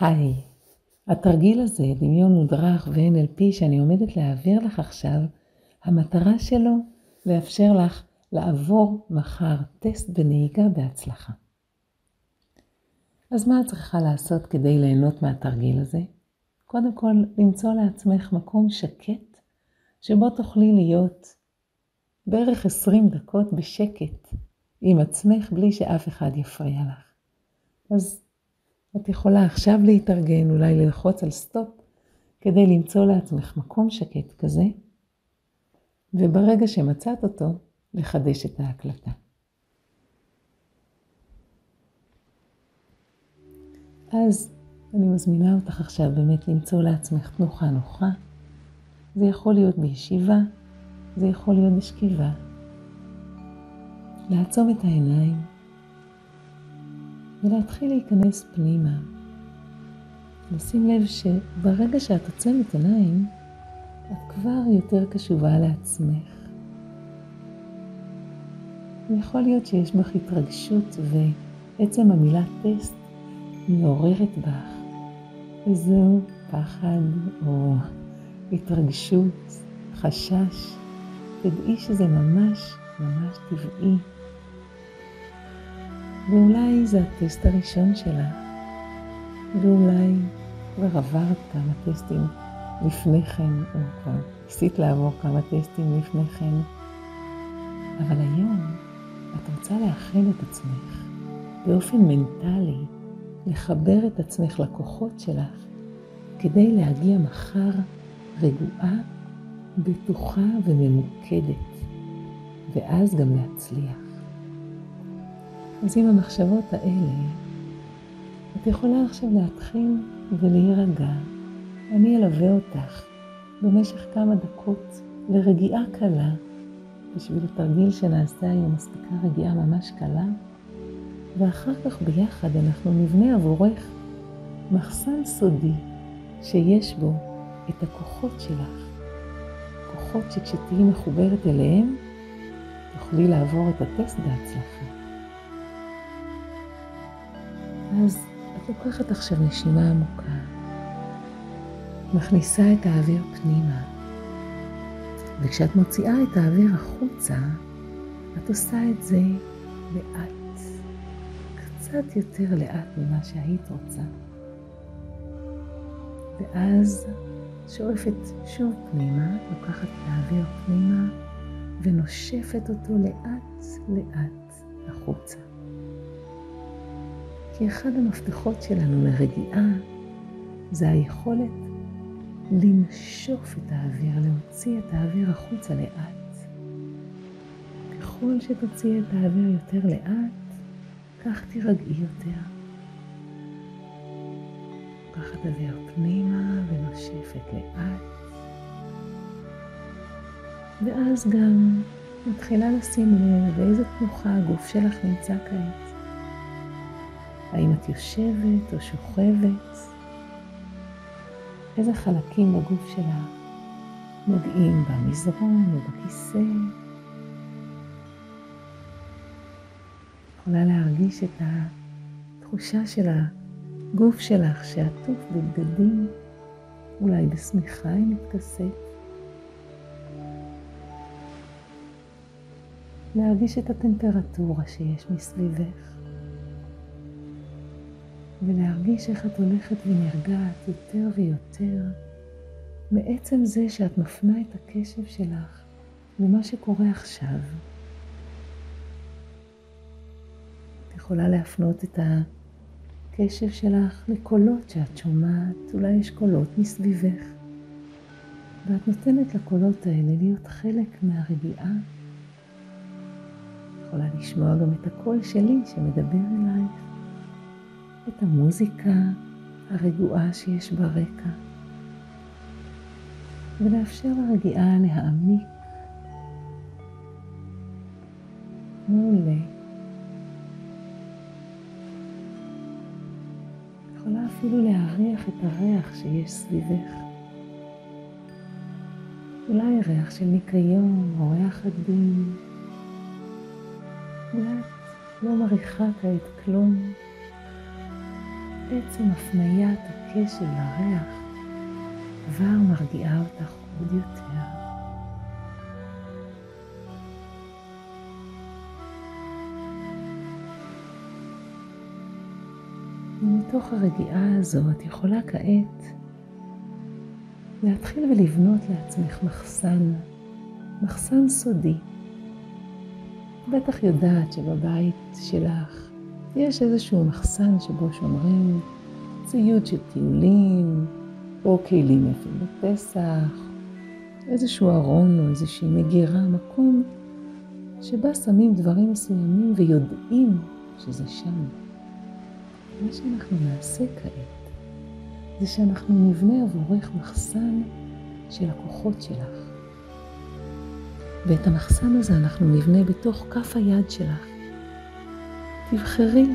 היי, התרגיל הזה, דמיון מודרך ו-NLP שאני עומדת להעביר לך עכשיו, המטרה שלו לאפשר לך לעבור מחר טסט בנהיגה בהצלחה. אז מה את צריכה לעשות כדי ליהנות מהתרגיל הזה? קודם כל, למצוא לעצמך מקום שקט, שבו תוכלי להיות בערך 20 דקות בשקט עם עצמך בלי שאף אחד יפריע לך. אז את יכולה עכשיו להתארגן, אולי ללחוץ על סטופ, כדי למצוא לעצמך מקום שקט כזה, וברגע שמצאת אותו, לחדש את ההקלטה. אז אני מזמינה אותך עכשיו באמת למצוא לעצמך תנוחה נוחה. זה יכול להיות בישיבה, זה יכול להיות בשכיבה. לעצום את העיניים ולהתחיל להיכנס פנימה. לשים לב שברגע שאת עוצמת עיניים, את כבר יותר קשובה לעצמך. יכול להיות שיש בך התרגשות ועצם המילה טסט מעוררת בך איזו פחד או התרגשות, חשש. תדעי שזה ממש ממש טבעי. ואולי זה הטסט הראשון שלה, ואולי כבר עברת כמה טסטים לפני כן, או כבר ניסית לעבור כמה טסטים לפני כן, אבל היום את רוצה לאחד את עצמך באופן מנטלי, לחבר את עצמך לכוחות שלך, כדי להגיע מחר רגועה, בטוחה וממוקדת, ואז גם להצליח. אז עם המחשבות האלה, את יכולה עכשיו להתחיל ולהירגע. אני אלווה אותך במשך כמה דקות לרגיעה קלה. בשביל התרגיל שנעשה היום מספיקה רגיעה ממש קלה, ואחר כך ביחד אנחנו נבנה עבורך מחסן סודי שיש בו את הכוחות שלך. כוחות שכשתהיי מחוברת אליהם, תוכלי לעבור את הטסט בהצלחה. אז את לוקחת עכשיו נשימה עמוקה, מכניסה את האוויר פנימה, וכשאת מוציאה את האוויר החוצה, את עושה את זה לאט, קצת יותר לאט ממה שהיית רוצה. ואז שואפת שוב פנימה, לוקחת את האוויר פנימה ונושפת אותו לאט לאט החוצה. כי אחד המפתחות שלנו לרגיעה זה היכולת לנשוף את האוויר, להוציא את האוויר החוצה לאט. ככל שתוציאי את האוויר יותר לאט, כך תירגעי יותר. לוקחת אוויר פנימה ונושפת לאט. ואז גם מתחילה לשים לב באיזה תנוחה הגוף שלך נמצא כעת. האם את יושבת או שוכבת? איזה חלקים בגוף שלך נוגעים במזרון או בכיסא? יכולה להרגיש את התחושה של הגוף שלך שעטוף בבגדים, אולי בשמיכה היא מתכסית. להרגיש את הטמפרטורה שיש מסביבך. ולהרגיש איך את הולכת ונרגעת יותר ויותר מעצם זה שאת מפנה את הקשב שלך למה שקורה עכשיו. את יכולה להפנות את הקשב שלך לקולות שאת שומעת, אולי יש קולות מסביבך, ואת נותנת לקולות האלה להיות חלק מהרגיעה. יכולה לשמוע גם את הקול שלי שמדבר אלייך. את המוזיקה הרגועה שיש ברקע, ולאפשר לרגיעה להעמיק מעולה. יכולה אפילו להריח את הריח שיש סביבך. אולי ריח של ניקיון או ריח עדין. אולי את לא מריחה כעת כלום. עצם הפניית הקשב לריח כבר מרגיעה אותך עוד יותר. ומתוך הרגיעה הזו את יכולה כעת להתחיל ולבנות לעצמך מחסן, מחסן סודי. בטח יודעת שבבית שלך יש איזשהו מחסן שבו שומרים ציוד של טיולים, או כלים יפים בפסח, איזשהו ארון או איזושהי מגירה, מקום שבה שמים דברים מסוימים ויודעים שזה שם. מה שאנחנו נעשה כעת זה שאנחנו נבנה עבורך מחסן של הכוחות שלך. ואת המחסן הזה אנחנו נבנה בתוך כף היד שלך. תבחרי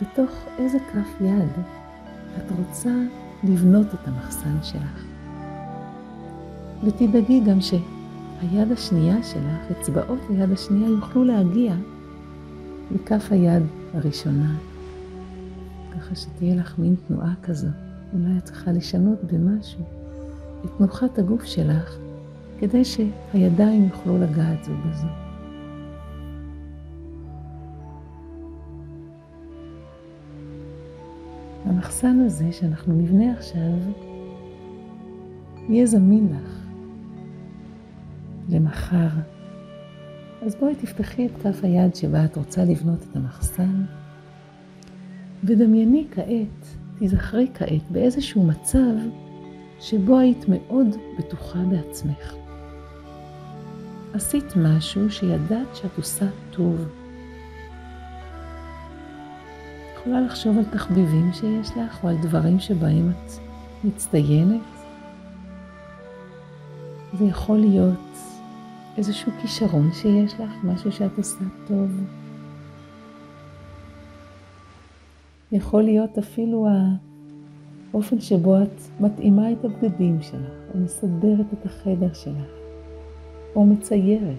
בתוך איזה כף יד את רוצה לבנות את המחסן שלך. ותדאגי גם שהיד השנייה שלך, אצבעות היד השנייה, יוכלו להגיע לכף היד הראשונה. ככה שתהיה לך מין תנועה כזו. אולי את צריכה לשנות במשהו את תנוחת הגוף שלך, כדי שהידיים יוכלו לגעת זו בזו. המחסן הזה שאנחנו נבנה עכשיו, יהיה זמין לך למחר. אז בואי תפתחי את כף היד שבה את רוצה לבנות את המחסן, ודמייני כעת, תיזכרי כעת באיזשהו מצב שבו היית מאוד בטוחה בעצמך. עשית משהו שידעת שאת עושה טוב. יכולה לחשוב על תחביבים שיש לך או על דברים שבהם את מצטיינת. זה יכול להיות איזשהו כישרון שיש לך, משהו שאת עושה טוב. יכול להיות אפילו האופן שבו את מתאימה את הבגדים שלך, או מסדרת את החדר שלך, או מציירת,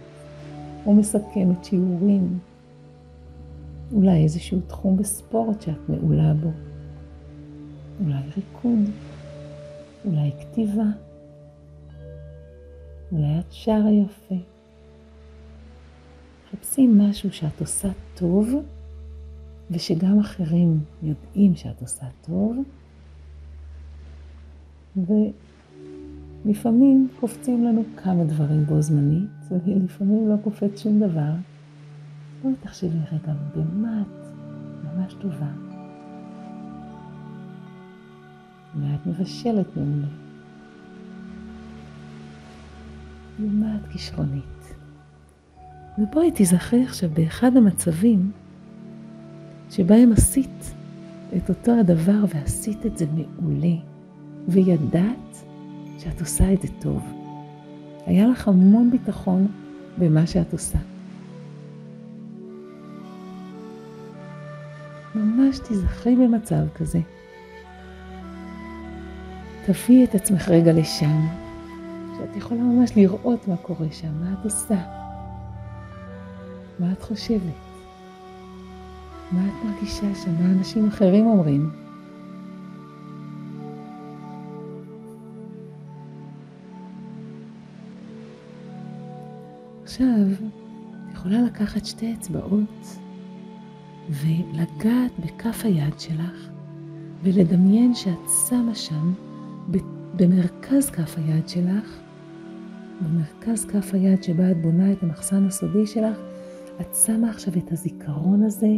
או מסכמת שיעורים. אולי איזשהו תחום בספורט שאת מעולה בו. אולי ריקוד, אולי כתיבה, אולי את שרה יפה. חפשי משהו שאת עושה טוב, ושגם אחרים יודעים שאת עושה טוב, ולפעמים קופצים לנו כמה דברים בו זמנית, ולפעמים לא קופץ שום דבר. בואי תחשבי רגע במה את ממש טובה. במה את מבשלת מעולה. במה את כישרונית. ובואי תיזכרי עכשיו באחד המצבים שבהם עשית את אותו הדבר ועשית את זה מעולה, וידעת שאת עושה את זה טוב. היה לך המון ביטחון במה שאת עושה. ממש תיזכרי במצב כזה. תביאי את עצמך רגע לשם, שאת יכולה ממש לראות מה קורה שם, מה את עושה, מה את חושבת, מה את מרגישה שם, מה אנשים אחרים אומרים. עכשיו, את יכולה לקחת שתי אצבעות ולגעת בכף היד שלך ולדמיין שאת שמה שם במרכז כף היד שלך, במרכז כף היד שבה את בונה את המחסן הסודי שלך, את שמה עכשיו את הזיכרון הזה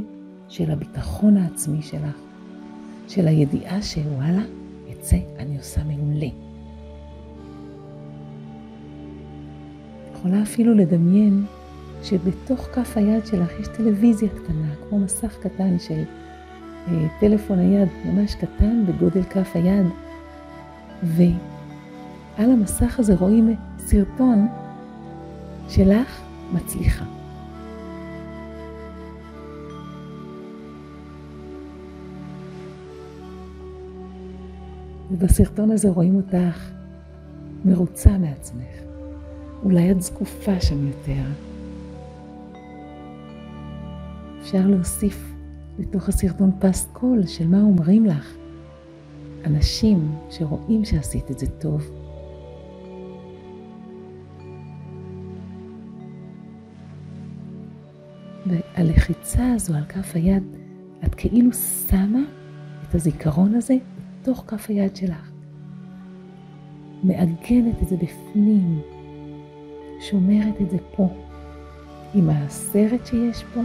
של הביטחון העצמי שלך, של הידיעה שוואלה, את זה אני עושה מעולה. יכולה אפילו לדמיין שבתוך כף היד שלך יש טלוויזיה קטנה, כמו מסך קטן של אה, טלפון היד, ממש קטן בגודל כף היד, ועל המסך הזה רואים סרטון שלך מצליחה. ובסרטון הזה רואים אותך מרוצה מעצמך. אולי את זקופה שם יותר. אפשר להוסיף לתוך הסרטון פסט קול של מה אומרים לך. אנשים שרואים שעשית את זה טוב. והלחיצה הזו על כף היד, את כאילו שמה את הזיכרון הזה בתוך כף היד שלך. מעגנת את זה בפנים, שומרת את זה פה, עם הסרט שיש פה,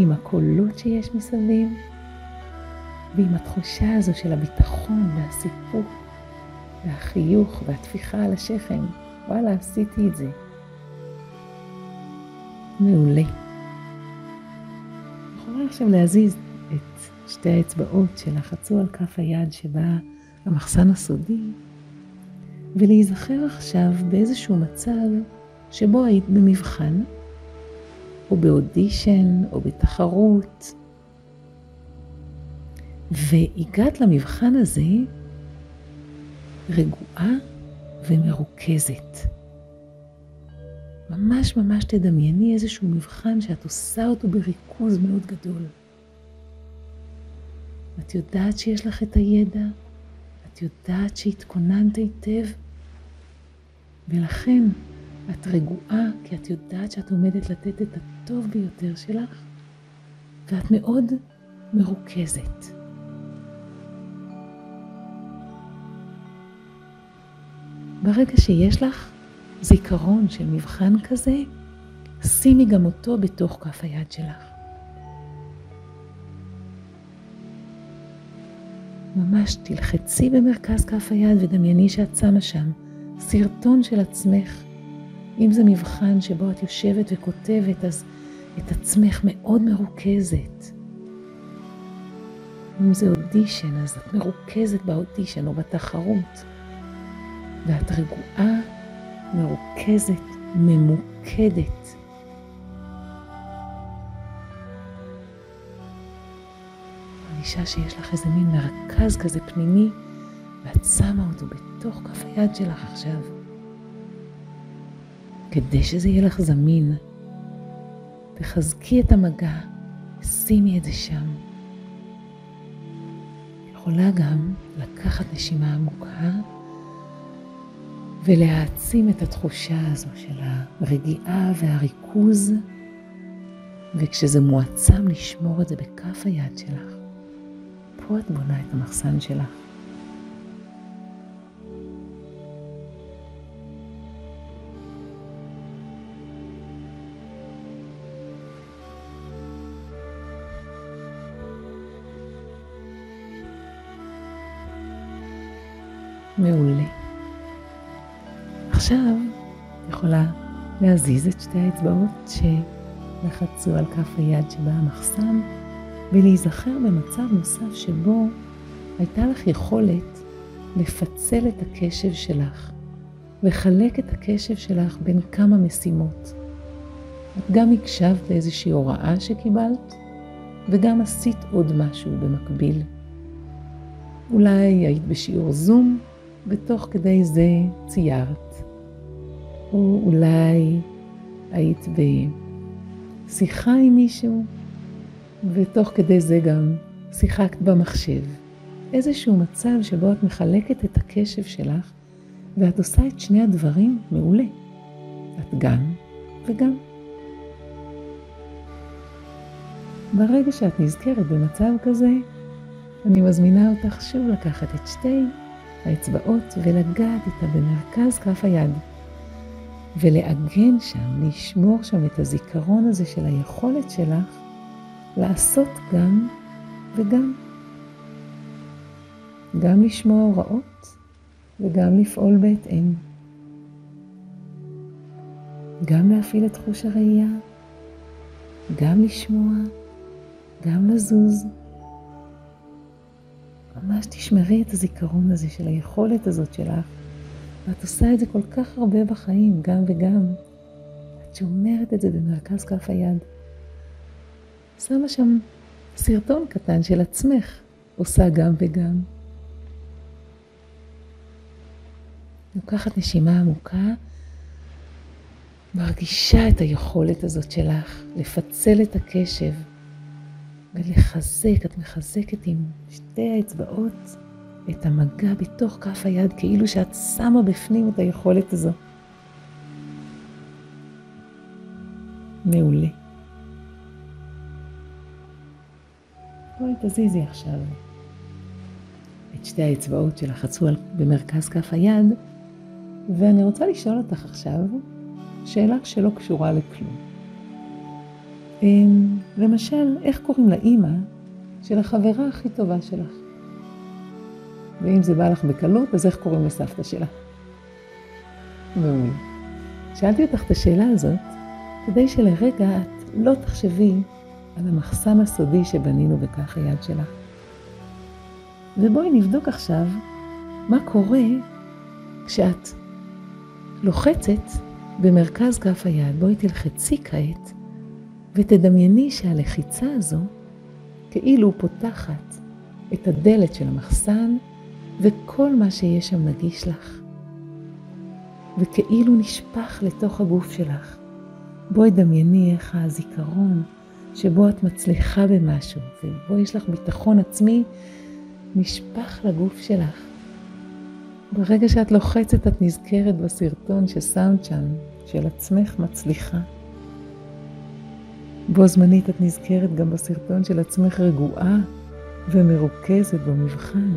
עם הקולות שיש מסביב, ועם התחושה הזו של הביטחון והסיפוק והחיוך והטפיחה על השכם. וואלה, עשיתי את זה. מעולה. יכולה עכשיו להזיז את שתי האצבעות שלחצו על כף היד שבה המחסן הסודי, ולהיזכר עכשיו באיזשהו מצב שבו היית במבחן, או באודישן, או בתחרות, והגעת למבחן הזה רגועה ומרוכזת. ממש ממש תדמייני איזשהו מבחן שאת עושה אותו בריכוז מאוד גדול. את יודעת שיש לך את הידע, את יודעת שהתכוננת היטב, ולכן את רגועה כי את יודעת שאת עומדת לתת את הטוב ביותר שלך, ואת מאוד מרוכזת. ברגע שיש לך זיכרון של מבחן כזה, שימי גם אותו בתוך כף היד שלך. ממש תלחצי במרכז כף היד ודמייני שאת שמה שם סרטון של עצמך. אם זה מבחן שבו את יושבת וכותבת, אז את עצמך מאוד מרוכזת. אם זה אודישן, אז את מרוכזת באודישן או בתחרות. ואת רגועה, מרוכזת, ממוקדת. מרגישה שיש לך איזה מין מרכז כזה פנימי, ואת שמה אותו בתוך כף היד שלך עכשיו. כדי שזה יהיה לך זמין, תחזקי את המגע, שימי את זה שם. יכולה גם לקחת נשימה עמוקה ולהעצים את התחושה הזו של הרגיעה והריכוז, וכשזה מועצם לשמור את זה בכף היד שלך. פה את בונה את המחסן שלך. מעולה. עכשיו יכולה להזיז את שתי האצבעות שלחצו על כף היד שבה המחסן ולהיזכר במצב נוסף שבו הייתה לך יכולת לפצל את הקשב שלך, לחלק את הקשב שלך בין כמה משימות. את גם הקשבת לאיזושהי הוראה שקיבלת, וגם עשית עוד משהו במקביל. אולי היית בשיעור זום, ותוך כדי זה ציירת. או אולי היית בשיחה עם מישהו, ותוך כדי זה גם שיחקת במחשב. איזשהו מצב שבו את מחלקת את הקשב שלך, ואת עושה את שני הדברים מעולה. את גם וגם. ברגע שאת נזכרת במצב כזה, אני מזמינה אותך שוב לקחת את שתי האצבעות ולגעת איתה במרכז כף היד. ולעגן שם, לשמור שם את הזיכרון הזה של היכולת שלך לעשות גם וגם. גם לשמוע הוראות וגם לפעול בהתאם. גם להפעיל את חוש הראייה, גם לשמוע, גם לזוז. ממש תשמרי את הזיכרון הזה של היכולת הזאת שלך, ואת עושה את זה כל כך הרבה בחיים, גם וגם. את שומרת את זה במרכז כף היד. שמה שם סרטון קטן של עצמך, עושה גם וגם. לוקחת נשימה עמוקה, מרגישה את היכולת הזאת שלך לפצל את הקשב ולחזק, את מחזקת עם שתי האצבעות את המגע בתוך כף היד, כאילו שאת שמה בפנים את היכולת הזו. מעולה. בואי תזיזי עכשיו את שתי האצבעות שלחצו במרכז כף היד, ואני רוצה לשאול אותך עכשיו שאלה שלא קשורה לכלום. אמ, למשל, איך קוראים לאימא של החברה הכי טובה שלך? ואם זה בא לך בקלות, אז איך קוראים לסבתא שלה? מעולה. שאלתי אותך את השאלה הזאת כדי שלרגע את לא תחשבי על המחסן הסודי שבנינו בכך היד שלך. ובואי נבדוק עכשיו מה קורה כשאת לוחצת במרכז כף היד. בואי תלחצי כעת ותדמייני שהלחיצה הזו כאילו פותחת את הדלת של המחסן וכל מה שיש שם נגיש לך. וכאילו נשפך לתוך הגוף שלך. בואי דמייני איך הזיכרון שבו את מצליחה במשהו, ובו יש לך ביטחון עצמי, נשפך לגוף שלך. ברגע שאת לוחצת, את נזכרת בסרטון ששמת שם, של עצמך מצליחה. בו זמנית את נזכרת גם בסרטון של עצמך רגועה ומרוכזת במבחן.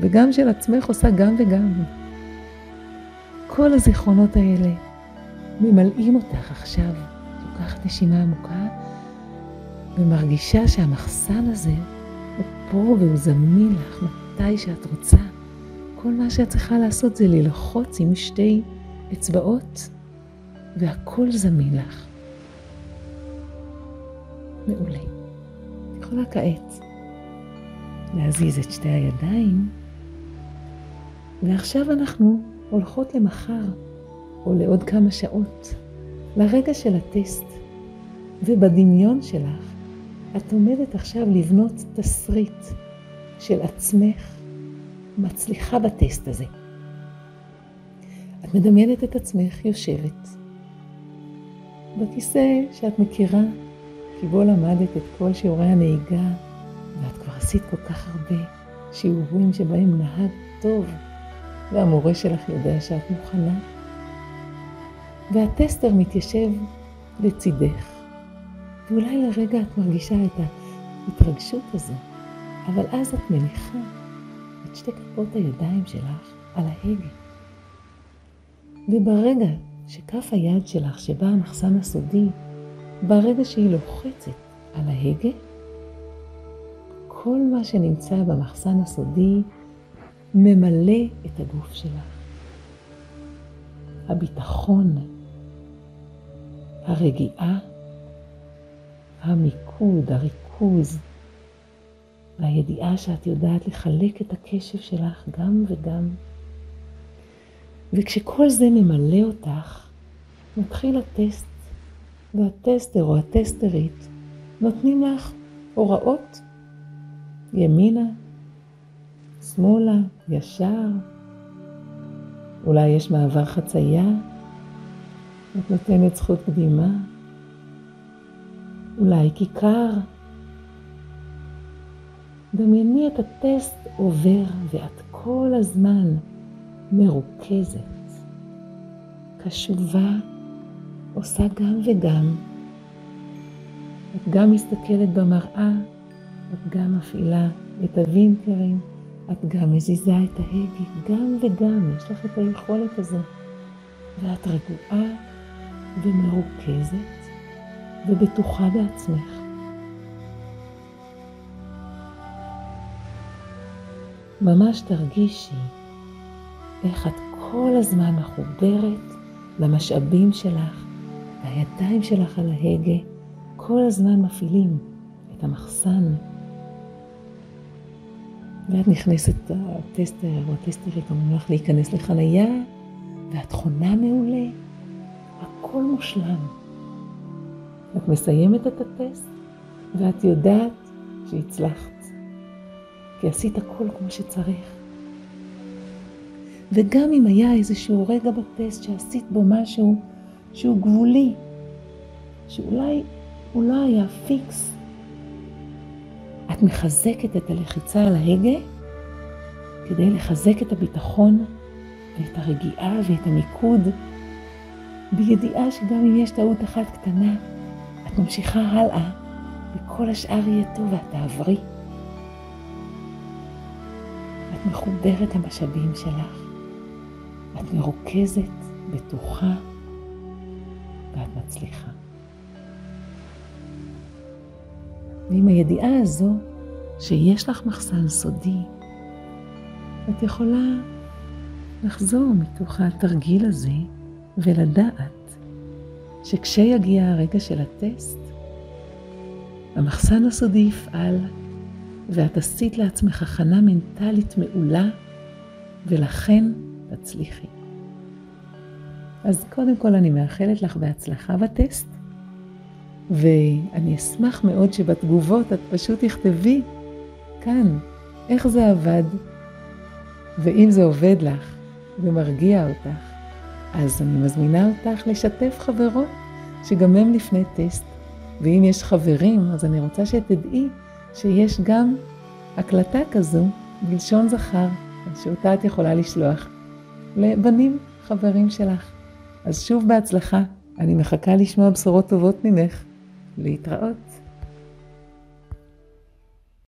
וגם של עצמך עושה גם וגם. כל הזיכרונות האלה ממלאים אותך עכשיו. לוקחת נשימה עמוקה ומרגישה שהמחסן הזה הוא פה והוא זמין לך מתי שאת רוצה. כל מה שאת צריכה לעשות זה ללחוץ עם שתי אצבעות והכל זמין לך. מעולה. את יכולה כעת להזיז את שתי הידיים ועכשיו אנחנו הולכות למחר, או לעוד כמה שעות, לרגע של הטסט. ובדמיון שלך, את עומדת עכשיו לבנות תסריט של עצמך מצליחה בטסט הזה. את מדמיינת את עצמך יושבת בכיסא שאת מכירה, כי בו למדת את כל שיעורי הנהיגה, ואת כבר עשית כל כך הרבה שיעורים שבהם נהג טוב. והמורה שלך יודע שאת מוכנה. והטסטר מתיישב לצידך, ואולי לרגע את מרגישה את ההתרגשות הזו, אבל אז את מניחה את שתי כפות הידיים שלך על ההגה. וברגע שכף היד שלך, שבה המחסן הסודי, ברגע שהיא לוחצת על ההגה, כל מה שנמצא במחסן הסודי ממלא את הגוף שלך. הביטחון, הרגיעה, המיקוד, הריכוז, והידיעה שאת יודעת לחלק את הקשב שלך גם וגם. וכשכל זה ממלא אותך, מתחיל הטסט, והטסטר או הטסטרית נותנים לך הוראות ימינה, שמאלה, ישר. אולי יש מעבר חצייה, את נותנת זכות קדימה. אולי כיכר. דמייני את הטסט עובר ואת כל הזמן מרוכזת, קשובה, עושה גם וגם. את גם מסתכלת במראה, את גם מפעילה את הווינקרים, את גם מזיזה את ההגה, גם וגם, יש לך את היכולת הזו. ואת רגועה ומרוכזת ובטוחה בעצמך. ממש תרגישי איך את כל הזמן מחוברת למשאבים שלך, והידיים שלך על ההגה כל הזמן מפעילים את המחסן ואת נכנסת, הטסטר או הטסטרית אומרים לך להיכנס לחנייה, ואת חונה מעולה, הכל מושלם. את מסיימת את הטסט, ואת יודעת שהצלחת, כי עשית הכל כמו שצריך. וגם אם היה איזשהו רגע בטסט שעשית בו משהו שהוא גבולי, שאולי הוא לא היה פיקס, את מחזקת את הלחיצה על ההגה כדי לחזק את הביטחון ואת הרגיעה ואת המיקוד, בידיעה שגם אם יש טעות אחת קטנה, את ממשיכה הלאה, וכל השאר יהיה טוב ואת תעברי. את מחוברת למשאבים שלך, את מרוכזת, בטוחה, ואת מצליחה. ועם הידיעה הזו שיש לך מחסן סודי, את יכולה לחזור מתוך התרגיל הזה ולדעת שכשיגיע הרגע של הטסט, המחסן הסודי יפעל ואת עשית לעצמך הכנה מנטלית מעולה ולכן תצליחי. אז קודם כל אני מאחלת לך בהצלחה בטסט, ואני אשמח מאוד שבתגובות את פשוט תכתבי כאן איך זה עבד, ואם זה עובד לך ומרגיע אותך, אז אני מזמינה אותך לשתף חברות שגם הם לפני טסט, ואם יש חברים, אז אני רוצה שתדעי שיש גם הקלטה כזו בלשון זכר, שאותה את יכולה לשלוח לבנים, חברים שלך. אז שוב בהצלחה, אני מחכה לשמוע בשורות טובות ממך. להתראות.